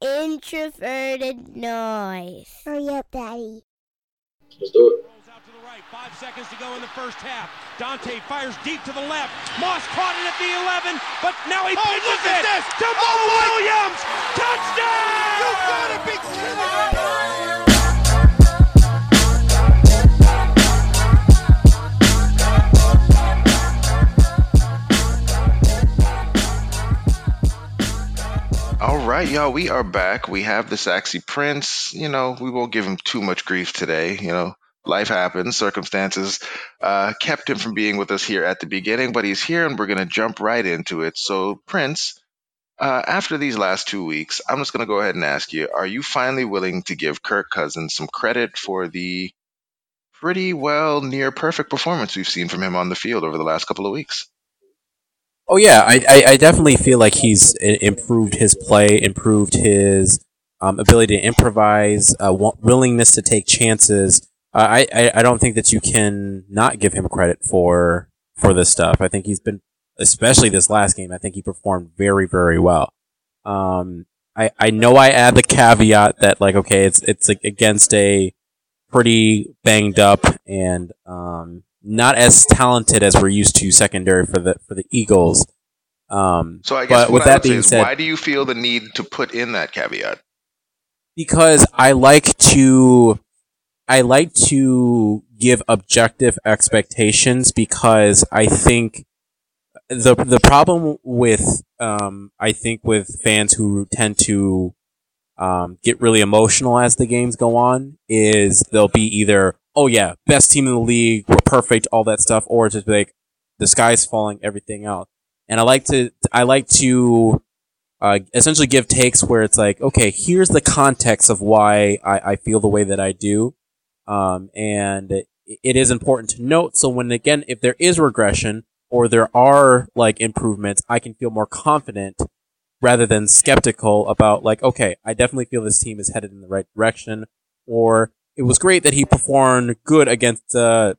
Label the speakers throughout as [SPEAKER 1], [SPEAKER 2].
[SPEAKER 1] introverted noise.
[SPEAKER 2] Hurry up, Daddy.
[SPEAKER 3] Let's do it.
[SPEAKER 4] Rolls out to the right. Five seconds to go in the first half. Daunte fires deep to the left. Moss caught it at the 11, but now he
[SPEAKER 5] Oh,
[SPEAKER 4] pitches
[SPEAKER 5] look at
[SPEAKER 4] it
[SPEAKER 5] this.
[SPEAKER 4] to Mo
[SPEAKER 5] Oh,
[SPEAKER 4] Williams. Touchdown!
[SPEAKER 5] You gotta be kidding me!
[SPEAKER 6] All right, y'all, we are back. We have the Saxy Prince. You know, we won't give him too much grief today. You know, life happens, circumstances uh, kept him from being with us here at the beginning, but he's here and we're going to jump right into it. So, Prince, uh, after these last two weeks, I'm just going to go ahead and ask you are you finally willing to give Kirk Cousins some credit for the pretty well near perfect performance we've seen from him on the field over the last couple of weeks?
[SPEAKER 7] Oh yeah, I, I, I definitely feel like he's improved his play, improved his um, ability to improvise, uh, wa- willingness to take chances. Uh, I, I I don't think that you can not give him credit for for this stuff. I think he's been, especially this last game. I think he performed very very well. Um, I I know I add the caveat that like okay, it's it's like against a pretty banged up and um, not as talented as we're used to secondary for the for the Eagles. Um,
[SPEAKER 6] So, I guess
[SPEAKER 7] but
[SPEAKER 6] what
[SPEAKER 7] with
[SPEAKER 6] I
[SPEAKER 7] that being said,
[SPEAKER 6] why do you feel the need to put in that caveat?
[SPEAKER 7] because I like to I like to give objective expectations because I think the the problem with um I think with fans who tend to um get really emotional as the games go on is they'll be either oh yeah best team in the league we're perfect all that stuff or just like the sky's falling everything else and I like to I like to uh, essentially give takes where it's like, okay, here's the context of why I, I feel the way that I do. Um, and it, it is important to note. So when again, if there is regression or there are like improvements, I can feel more confident rather than skeptical about like, okay, I definitely feel this team is headed in the right direction. Or it was great that he performed good against, uh,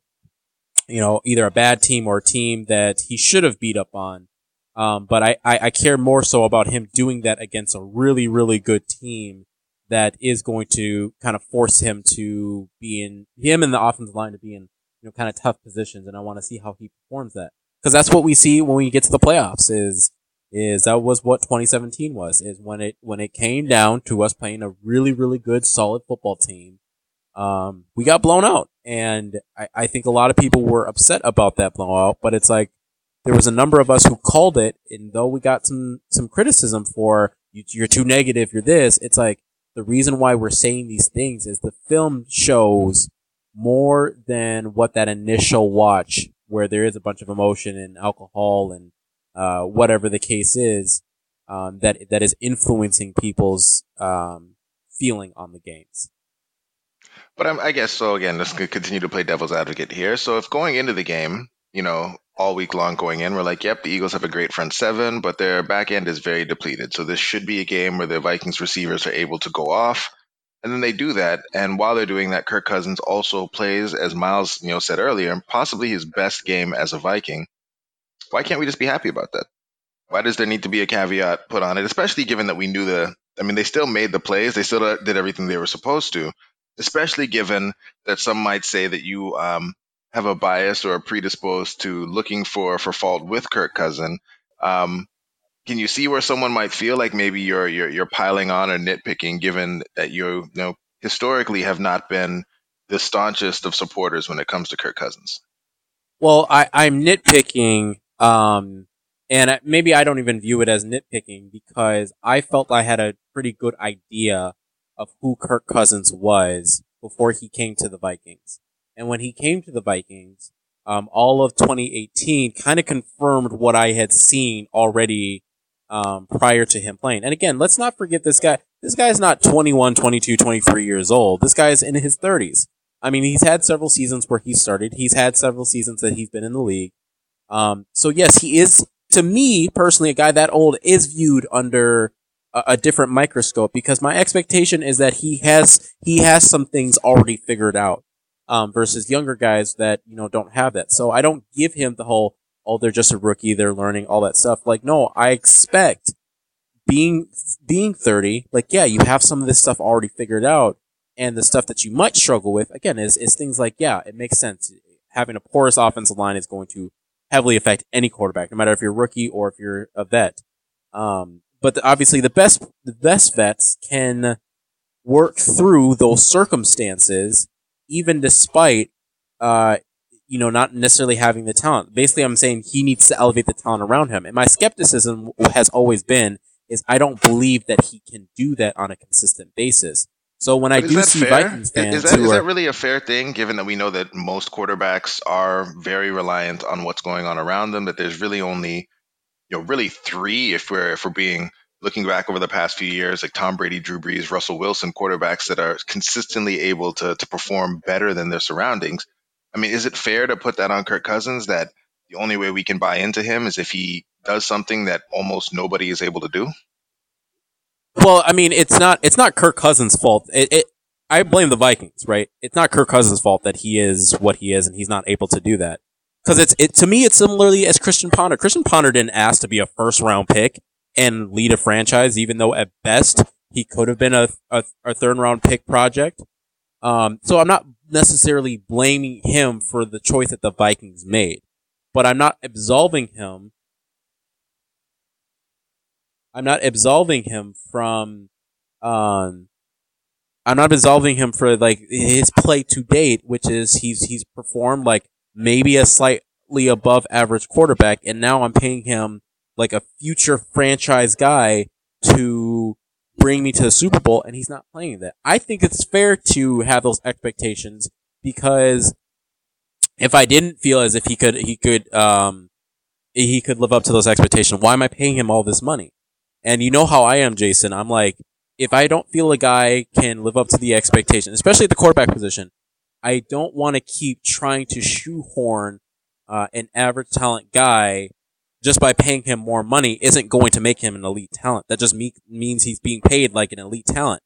[SPEAKER 7] you know, either a bad team or a team that he should have beat up on. Um, but I, I, I care more so about him doing that against a really, really good team that is going to kind of force him to be in him and the offensive line to be in you know kind of tough positions, and I want to see how he performs that because that's what we see when we get to the playoffs. Is is that was what 2017 was? Is when it when it came down to us playing a really, really good, solid football team. Um, we got blown out, and I, I think a lot of people were upset about that blowout. But it's like there was a number of us who called it, and though we got some some criticism for you, you're too negative, you're this. It's like the reason why we're saying these things is the film shows more than what that initial watch, where there is a bunch of emotion and alcohol and uh, whatever the case is, um, that that is influencing people's um, feeling on the games.
[SPEAKER 6] But I'm, I guess so. Again, let's continue to play devil's advocate here. So if going into the game, you know, all week long going in, we're like, yep, the Eagles have a great front seven, but their back end is very depleted. So this should be a game where the Vikings receivers are able to go off. And then they do that. And while they're doing that, Kirk Cousins also plays, as Miles, you know, said earlier, possibly his best game as a Viking. Why can't we just be happy about that? Why does there need to be a caveat put on it, especially given that we knew the, I mean, they still made the plays, they still uh, did everything they were supposed to, especially given that some might say that you um, have a bias or are predisposed to looking for for fault with Kirk Cousin. Um, can you see where someone might feel like maybe you're you're you're piling on or nitpicking, given that you you know historically have not been the staunchest of supporters when it comes to Kirk Cousins?
[SPEAKER 7] Well, I, I'm nitpicking, um, and maybe I don't even view it as nitpicking because I felt I had a pretty good idea of who Kirk Cousins was before he came to the Vikings. And when he came to the Vikings, um, all of 2018 kind of confirmed what I had seen already um, prior to him playing. And again, let's not forget this guy. This guy's not 21, 22, 23 years old. This guy is in his 30s. I mean, he's had several seasons where he started. He's had several seasons that he's been in the league. Um, so yes, he is, to me personally, a guy that old is viewed under a, different microscope because my expectation is that he has, he has some things already figured out. Um, versus younger guys that, you know, don't have that. So I don't give him the whole, oh, they're just a rookie, they're learning all that stuff. Like, no, I expect being being 30, like yeah, you have some of this stuff already figured out, and the stuff that you might struggle with again is is things like yeah, it makes sense. Having a porous offensive line is going to heavily affect any quarterback, no matter if you're a rookie or if you're a vet. Um, but the, obviously, the best the best vets can work through those circumstances, even despite uh, you know, not necessarily having the talent. Basically, I'm saying he needs to elevate the talent around him. And my skepticism has always been is I don't believe that he can do that on a consistent basis. So when I do see fair? Vikings fans,
[SPEAKER 6] is, that, is that really a fair thing? Given that we know that most quarterbacks are very reliant on what's going on around them, that there's really only, you know, really three if we're if we're being looking back over the past few years, like Tom Brady, Drew Brees, Russell Wilson, quarterbacks that are consistently able to to perform better than their surroundings. I mean, is it fair to put that on Kirk Cousins that the only way we can buy into him is if he does something that almost nobody is able to do?
[SPEAKER 7] Well, I mean, it's not it's not Kirk Cousins' fault. It, it I blame the Vikings, right? It's not Kirk Cousins' fault that he is what he is and he's not able to do that. Because it's it to me, it's similarly as Christian Ponder. Christian Ponder didn't ask to be a first round pick and lead a franchise, even though at best he could have been a, a, a third round pick project. Um, so I'm not necessarily blaming him for the choice that the Vikings made, but I'm not absolving him. I'm not absolving him from, um, I'm not absolving him for like his play to date, which is he's he's performed like maybe a slightly above average quarterback, and now I'm paying him like a future franchise guy to bring me to the Super Bowl, and he's not playing that. I think it's fair to have those expectations because if I didn't feel as if he could, he could, um, he could live up to those expectations, why am I paying him all this money? And you know how I am, Jason. I'm like, if I don't feel a guy can live up to the expectation, especially at the quarterback position, I don't want to keep trying to shoehorn uh, an average talent guy just by paying him more money isn't going to make him an elite talent. That just me- means he's being paid like an elite talent.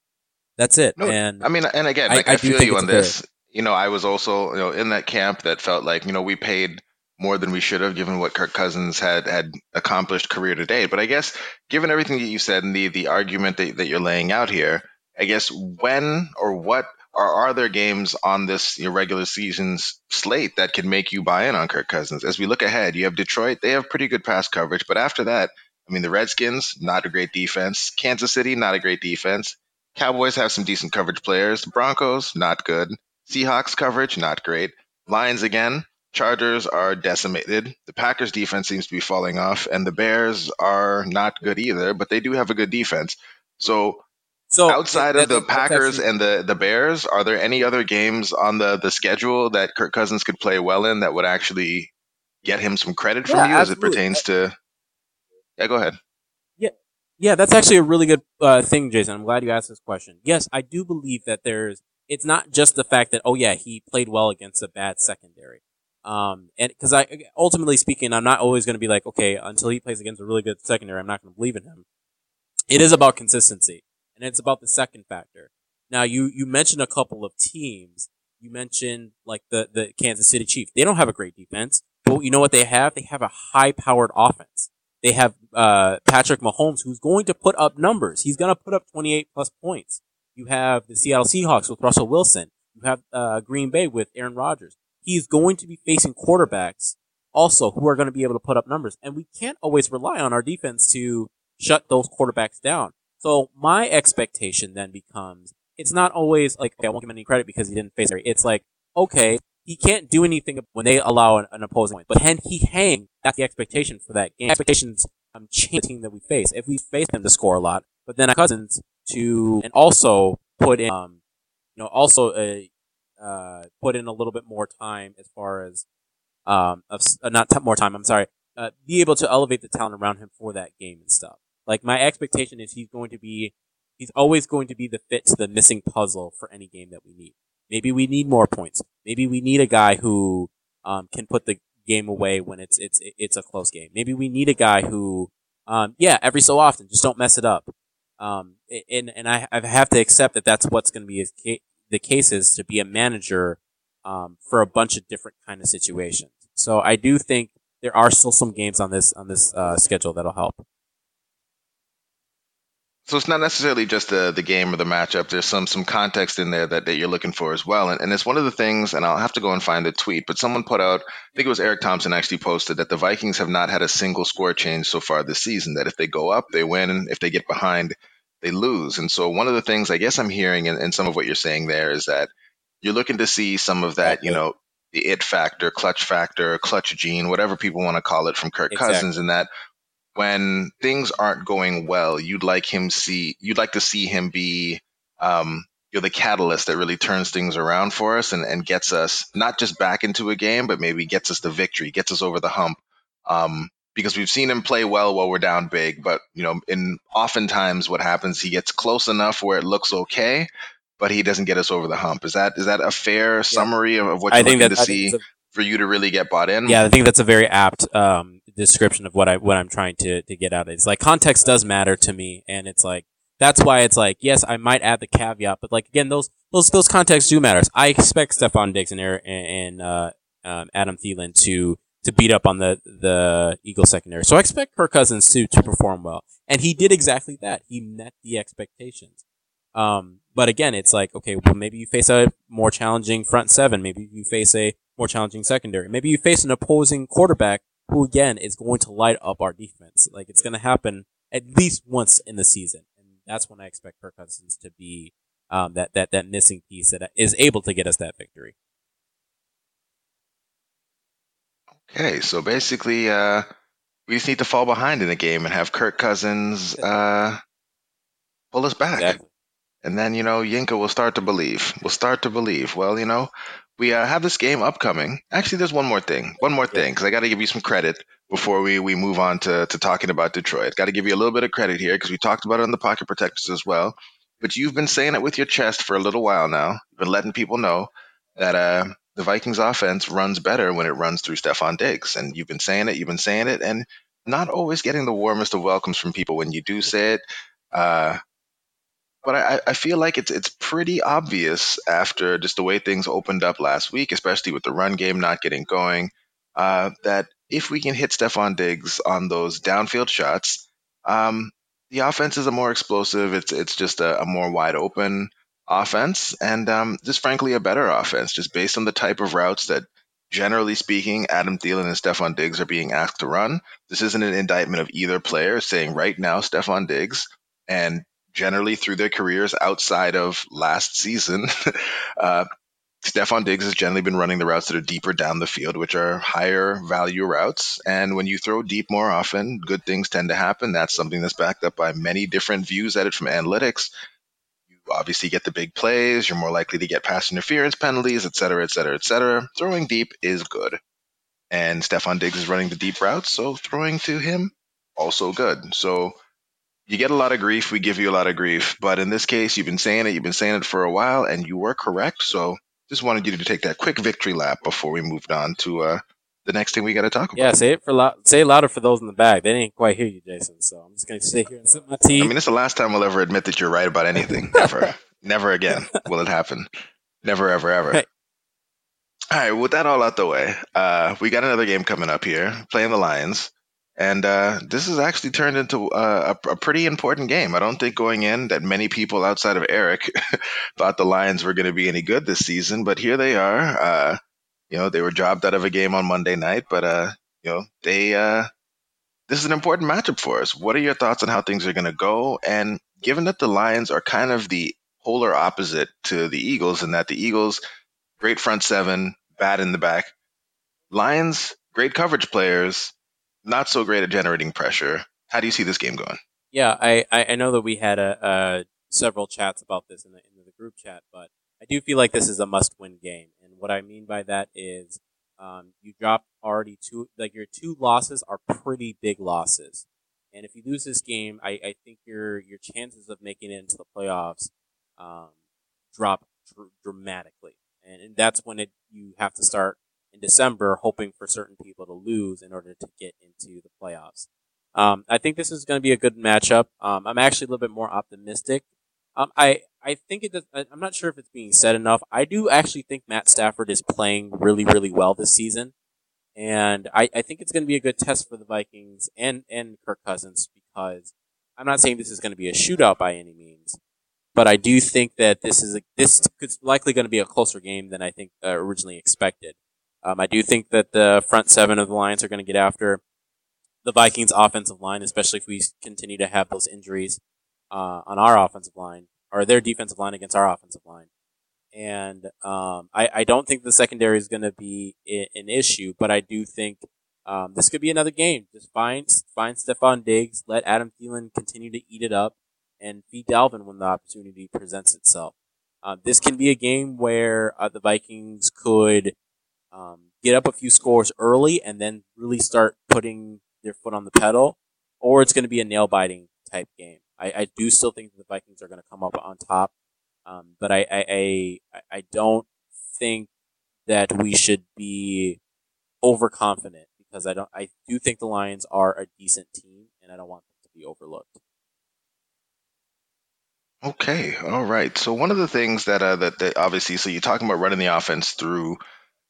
[SPEAKER 7] That's it. No, and
[SPEAKER 6] I mean, and again, like I, I, I feel you on this. You know, I was also you know in that camp that felt like you know we paid more than we should have given what Kirk Cousins had had accomplished career to date. But I guess given everything that you said and the the argument that, that you're laying out here, I guess when or what are, are there games on this regular season's slate that can make you buy in on Kirk Cousins? As we look ahead, you have Detroit, they have pretty good pass coverage, but after that, I mean, the Redskins, not a great defense. Kansas City, not a great defense. Cowboys have some decent coverage players. Broncos, not good. Seahawks coverage, not great. Lions again. Chargers are decimated. The Packers defense seems to be falling off, and the Bears are not good either, but they do have a good defense. So so outside that, of the Packers actually, and the the Bears, are there any other games on the the schedule that Kirk Cousins could play well in that would actually get him some credit from yeah, you absolutely. as it pertains to? Yeah, go ahead.
[SPEAKER 7] Yeah, yeah, that's actually a really good uh, thing, Jason. I'm glad you asked this question. Yes, I do believe that there's. It's not just the fact that oh yeah he played well against a bad secondary. Um, and because I ultimately speaking, I'm not always going to be like, okay, until he plays against a really good secondary, I'm not going to believe in him. It is about consistency and it's about the second factor. Now, you you mentioned a couple of teams. You mentioned like the the Kansas City Chiefs. They don't have a great defense, but you know what they have? They have a high powered offense. They have uh, Patrick Mahomes, who's going to put up numbers. He's going to put up 28 plus points. You have the Seattle Seahawks with Russell Wilson. You have uh, Green Bay with Aaron Rodgers. He's going to be facing quarterbacks also who are going to be able to put up numbers. And we can't always rely on our defense to shut those quarterbacks down. So my expectation then becomes it's not always like okay, I won't give him any credit because he didn't face it. It's like okay, he can't do anything when they allow an, an opposing point, but can he hang? That's the expectation for that game. Expectations um, change the team that we face. If we face them to score a lot, but then our Cousins to and also put in, um, you know, also a uh, put in a little bit more time as far as um, of, uh, not t- more time. I'm sorry. Uh, be able to elevate the talent around him for that game and stuff. Like my expectation is he's going to be, he's always going to be the fit to the missing puzzle for any game that we need. Maybe we need more points. Maybe we need a guy who um, can put the game away when it's it's it's a close game. Maybe we need a guy who, um, yeah, every so often, just don't mess it up. Um, and and I, I have to accept that that's what's going to be the case is to be a manager um, for a bunch of different kind of situations. So I do think there are still some games on this on this uh, schedule that'll help.
[SPEAKER 6] So it's not necessarily just the the game or the matchup. There's some some context in there that, that you're looking for as well. And, and it's one of the things, and I'll have to go and find the tweet, but someone put out, I think it was Eric Thompson actually posted that the Vikings have not had a single score change so far this season. That if they go up, they win. And if they get behind, they lose. And so one of the things I guess I'm hearing in, in some of what you're saying there is that you're looking to see some of that, you know, the it factor, clutch factor, clutch gene, whatever people want to call it from Kirk
[SPEAKER 7] Exactly.
[SPEAKER 6] Cousins, and that when things aren't going well, you'd like him see you'd like to see him be um, you know the catalyst that really turns things around for us and, and gets us not just back into a game, but maybe gets us the victory, gets us over the hump. Um, because we've seen him play well while we're down big, but you know, in oftentimes what happens, he gets close enough where it looks okay, but he doesn't get us over the hump. Is that is that a fair summary of, of what
[SPEAKER 7] I
[SPEAKER 6] you're
[SPEAKER 7] think
[SPEAKER 6] looking
[SPEAKER 7] that
[SPEAKER 6] to
[SPEAKER 7] I
[SPEAKER 6] see
[SPEAKER 7] a-
[SPEAKER 6] for you to really get bought in?
[SPEAKER 7] Yeah, I think that's a very apt um, description of what I what I'm trying to to get out. Of. It's like context does matter to me, and it's like that's why it's like yes, I might add the caveat, but like again, those those those contexts do matter. I expect Stefon Diggs and and uh, um, Adam Thielen to to beat up on the the Eagle secondary, so I expect Kirk Cousins to to perform well, and he did exactly that. He met the expectations. Um, but again, it's like, okay, well, maybe you face a more challenging front seven. Maybe you face a more challenging secondary. Maybe you face an opposing quarterback who, again, is going to light up our defense. Like, it's going to happen at least once in the season. And that's when I expect Kirk Cousins to be, um, that, that, that missing piece that is able to get us that victory.
[SPEAKER 6] Okay, so basically, uh, we just need to fall behind in the game and have Kirk Cousins uh, pull us back.
[SPEAKER 7] Exactly.
[SPEAKER 6] And then, you know, Yinka will start to believe. We'll start to believe. Well, you know, we uh, have this game upcoming. Actually, there's one more thing. One more thing, because I got to give you some credit before we, we move on to, to talking about Detroit. Got to give you a little bit of credit here, because we talked about it on the Pocket Protectors as well. But you've been saying it with your chest for a little while now. You've been letting people know that uh, the Vikings offense runs better when it runs through Stefon Diggs. And you've been saying it, you've been saying it, and not always getting the warmest of welcomes from people when you do say it. Uh, but I, I feel like it's it's pretty obvious after just the way things opened up last week, especially with the run game not getting going, uh, that if we can hit Stefon Diggs on those downfield shots, um, the offense is a more explosive. It's it's just a, a more wide open offense, and um, just frankly a better offense, just based on the type of routes that. Generally speaking, Adam Thielen and Stefon Diggs are being asked to run. This isn't an indictment of either player. Saying right now, Stefon Diggs and generally through their careers outside of last season, uh, Stefon Diggs has generally been running the routes that are deeper down the field, which are higher value routes. And when you throw deep more often, good things tend to happen. That's something that's backed up by many different views at it from analytics. You obviously get the big plays, you're more likely to get pass interference penalties, et cetera, et cetera, et cetera. Throwing deep is good. And Stefon Diggs is running the deep routes, so throwing to him, also good. So you get a lot of grief. We give you a lot of grief. But in this case, you've been saying it. You've been saying it for a while, and you were correct. So just wanted you to take that quick victory lap before we moved on to uh, the next thing we got to talk about.
[SPEAKER 7] Yeah, say it for say it louder for those in the back. They didn't quite hear you, Jason. So I'm just gonna sit here and sip my tea.
[SPEAKER 6] I mean, it's the last time we'll ever admit that you're right about anything. Never. Never again will it happen. Never, ever, ever.
[SPEAKER 7] Right.
[SPEAKER 6] All right, with that all out the way, uh, we got another game coming up here, playing the Lions. And uh, this has actually turned into uh, a, a pretty important game. I don't think going in that many people outside of Eric thought the Lions were going to be any good this season, but here they are. Uh, you know, they were dropped out of a game on Monday night, but uh, you know, they uh, this is an important matchup for us. What are your thoughts on how things are going to go? And given that the Lions are kind of the polar opposite to the Eagles, in that the Eagles, great front seven, bad in the back. Lions, great coverage players, not so great at generating pressure. How do you see this game going?
[SPEAKER 7] Yeah, I, I know that we had a, several chats about this in the in the group chat, but I do feel like this is a must-win game, and what I mean by that is um, you dropped already two like your two losses are pretty big losses, and if you lose this game, I, I think your your chances of making it into the playoffs um, drop dr- dramatically, and, and that's when it you have to start in December hoping for certain people to lose in order to get into the playoffs. Um, I think this is going to be a good matchup. Um, I'm actually a little bit more optimistic. Um, I I think it. Does, I'm not sure if it's being said enough. I do actually think Matt Stafford is playing really really well this season, and I, I think it's going to be a good test for the Vikings and and Kirk Cousins because I'm not saying this is going to be a shootout by any means, but I do think that this is a, this is likely going to be a closer game than I think uh, originally expected. Um, I do think that the front seven of the Lions are going to get after the Vikings' offensive line, especially if we continue to have those injuries uh, on our offensive line or their defensive line against our offensive line. And um, I, I don't think the secondary is going to be I- an issue, but I do think um, this could be another game. Just find find Stefon Diggs, let Adam Thielen continue to eat it up, and feed Dalvin when the opportunity presents itself. Uh, this can be a game where uh, the Vikings could um, get up a few scores early and then really start putting their foot on the pedal, or it's going to be a nail biting type game. I, I do still think the Vikings are going to come up on top, um, but I, I, I I don't think that we should be overconfident because I don't. I do think the Lions are a decent team, and I don't want them to be overlooked.
[SPEAKER 6] Okay, all right. So one of the things that uh, that, that obviously, so you're talking about running the offense through,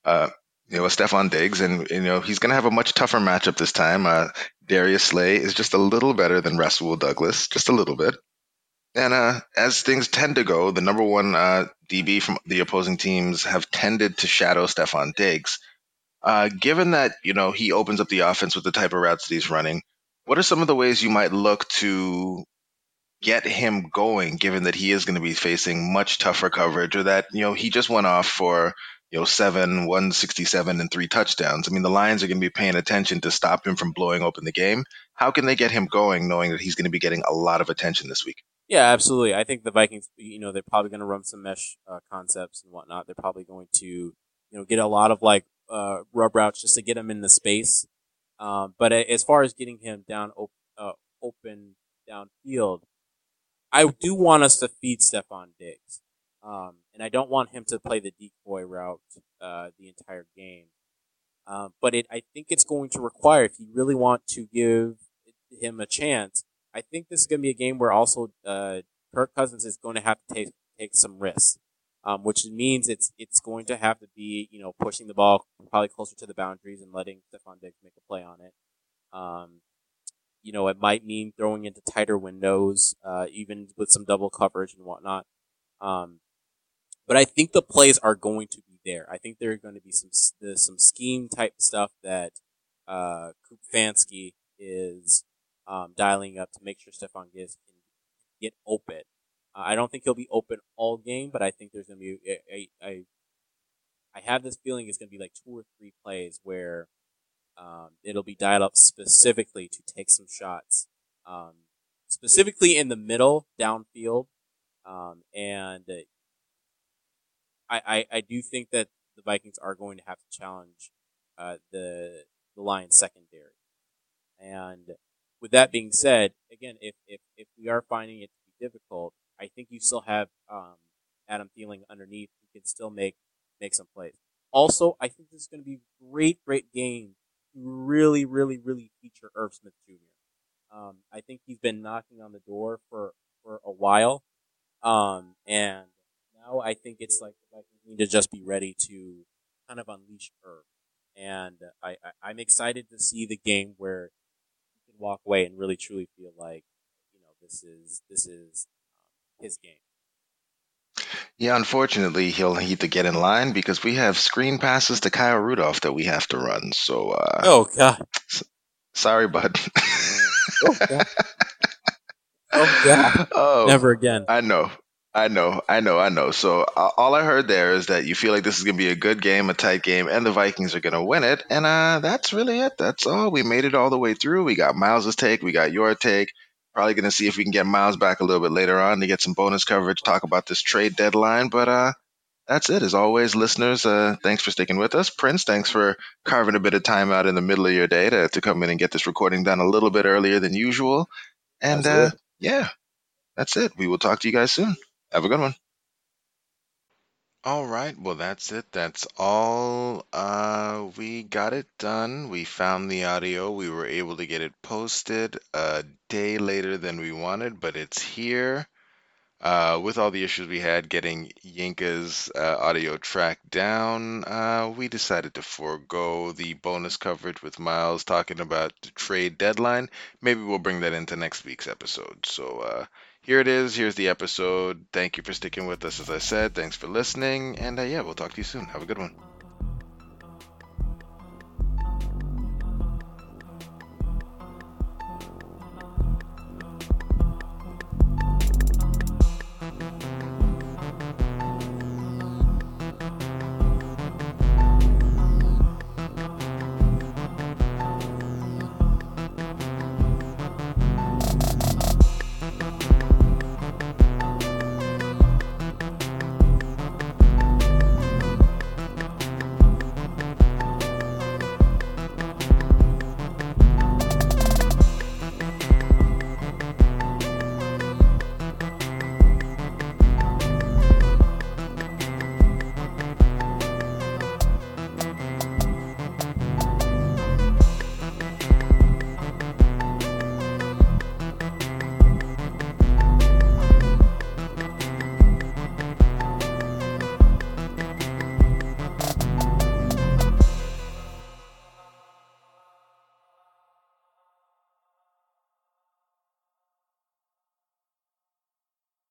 [SPEAKER 6] uh, you know, Stefon Diggs, and you know he's going to have a much tougher matchup this time. Uh, Darius Slay is just a little better than Rasul Douglas, just a little bit. And uh, as things tend to go, the number one uh, DB from the opposing teams have tended to shadow Stefon Diggs. Uh, given that you know he opens up the offense with the type of routes that he's running, what are some of the ways you might look to get him going? Given that he is going to be facing much tougher coverage, or that you know he just went off for you know seven, one sixty-seven, and three touchdowns. I mean, the Lions are going to be paying attention to stop him from blowing open the game. How can they get him going, knowing that he's going to be getting a lot of attention this week?
[SPEAKER 7] Yeah, absolutely. I think the Vikings, you know, they're probably going to run some mesh uh, concepts and whatnot. They're probably going to, you know, get a lot of like uh, rub routes just to get him in the space. Um, but as far as getting him down op- uh, open downfield, I do want us to feed Stefon Diggs. Um, and I don't want him to play the decoy route uh, the entire game. Um, but it, I think it's going to require, if you really want to give him a chance, I think this is going to be a game where also uh, Kirk Cousins is going to have to take take some risks, um, which means it's it's going to have to be you know pushing the ball probably closer to the boundaries and letting Stefon Diggs make a play on it. Um, you know, it might mean throwing into tighter windows, uh, even with some double coverage and whatnot. Um, but I think the plays are going to be there. I think there are going to be some some scheme type stuff that uh, is um, dialing up to make sure Stefon Diggs can get open. Uh, I don't think he'll be open all game, but I think there's going to be a, a I have this feeling it's going to be like two or three plays where um, it'll be dialed up specifically to take some shots, um, specifically in the middle, downfield, um, and uh, I, I, I do think that the Vikings are going to have to challenge uh, the the Lions secondary, and with that being said, again, if, if, if we are finding it to be difficult, I think you still have um, Adam Thielen underneath who can still make make some plays. Also, I think this is going to be a great, great game to really, really, really feature Irv Smith Jr. Um, I think he's been knocking on the door for, for a while. Um, and now I think it's like the Vikings need to just be ready to kind of unleash Irv. And I, I, I'm excited to see the game where you can walk away and really truly feel like, you know, this is, this is um, his game.
[SPEAKER 6] Yeah, unfortunately, he'll need to get in line because we have screen passes to Kyle Rudolph that we have to run. So, uh,
[SPEAKER 7] Oh God!
[SPEAKER 6] sorry, bud.
[SPEAKER 7] Oh God! Oh God!
[SPEAKER 6] oh,
[SPEAKER 7] Never again.
[SPEAKER 6] I know. I know, I know, I know. So uh, all I heard there is that you feel like this is going to be a good game, a tight game, and the Vikings are going to win it. And uh, that's really it. That's all. We made it all the way through. We got Miles's take. We got your take. Probably going to see if we can get Miles back a little bit later on to get some bonus coverage, talk about this trade deadline. But uh, that's it. As always, listeners, uh, thanks for sticking with us. Prince, thanks for carving a bit of time out in the middle of your day to, to come in and get this recording done a little bit earlier than usual. And uh, yeah, that's it. We will talk to you guys soon. Have a good one. All right. Well, that's it. That's all. Uh, we got it done. We found the audio. We were able to get it posted a day later than we wanted, but it's here. uh, with all the issues we had getting Yinka's uh, audio track down, uh, we decided to forego the bonus coverage with Miles talking about the trade deadline. Maybe we'll bring that into next week's episode. So uh, here it is. Here's the episode. Thank you for sticking with us, as I said. Thanks for listening. And uh, yeah, we'll talk to you soon. Have a good one.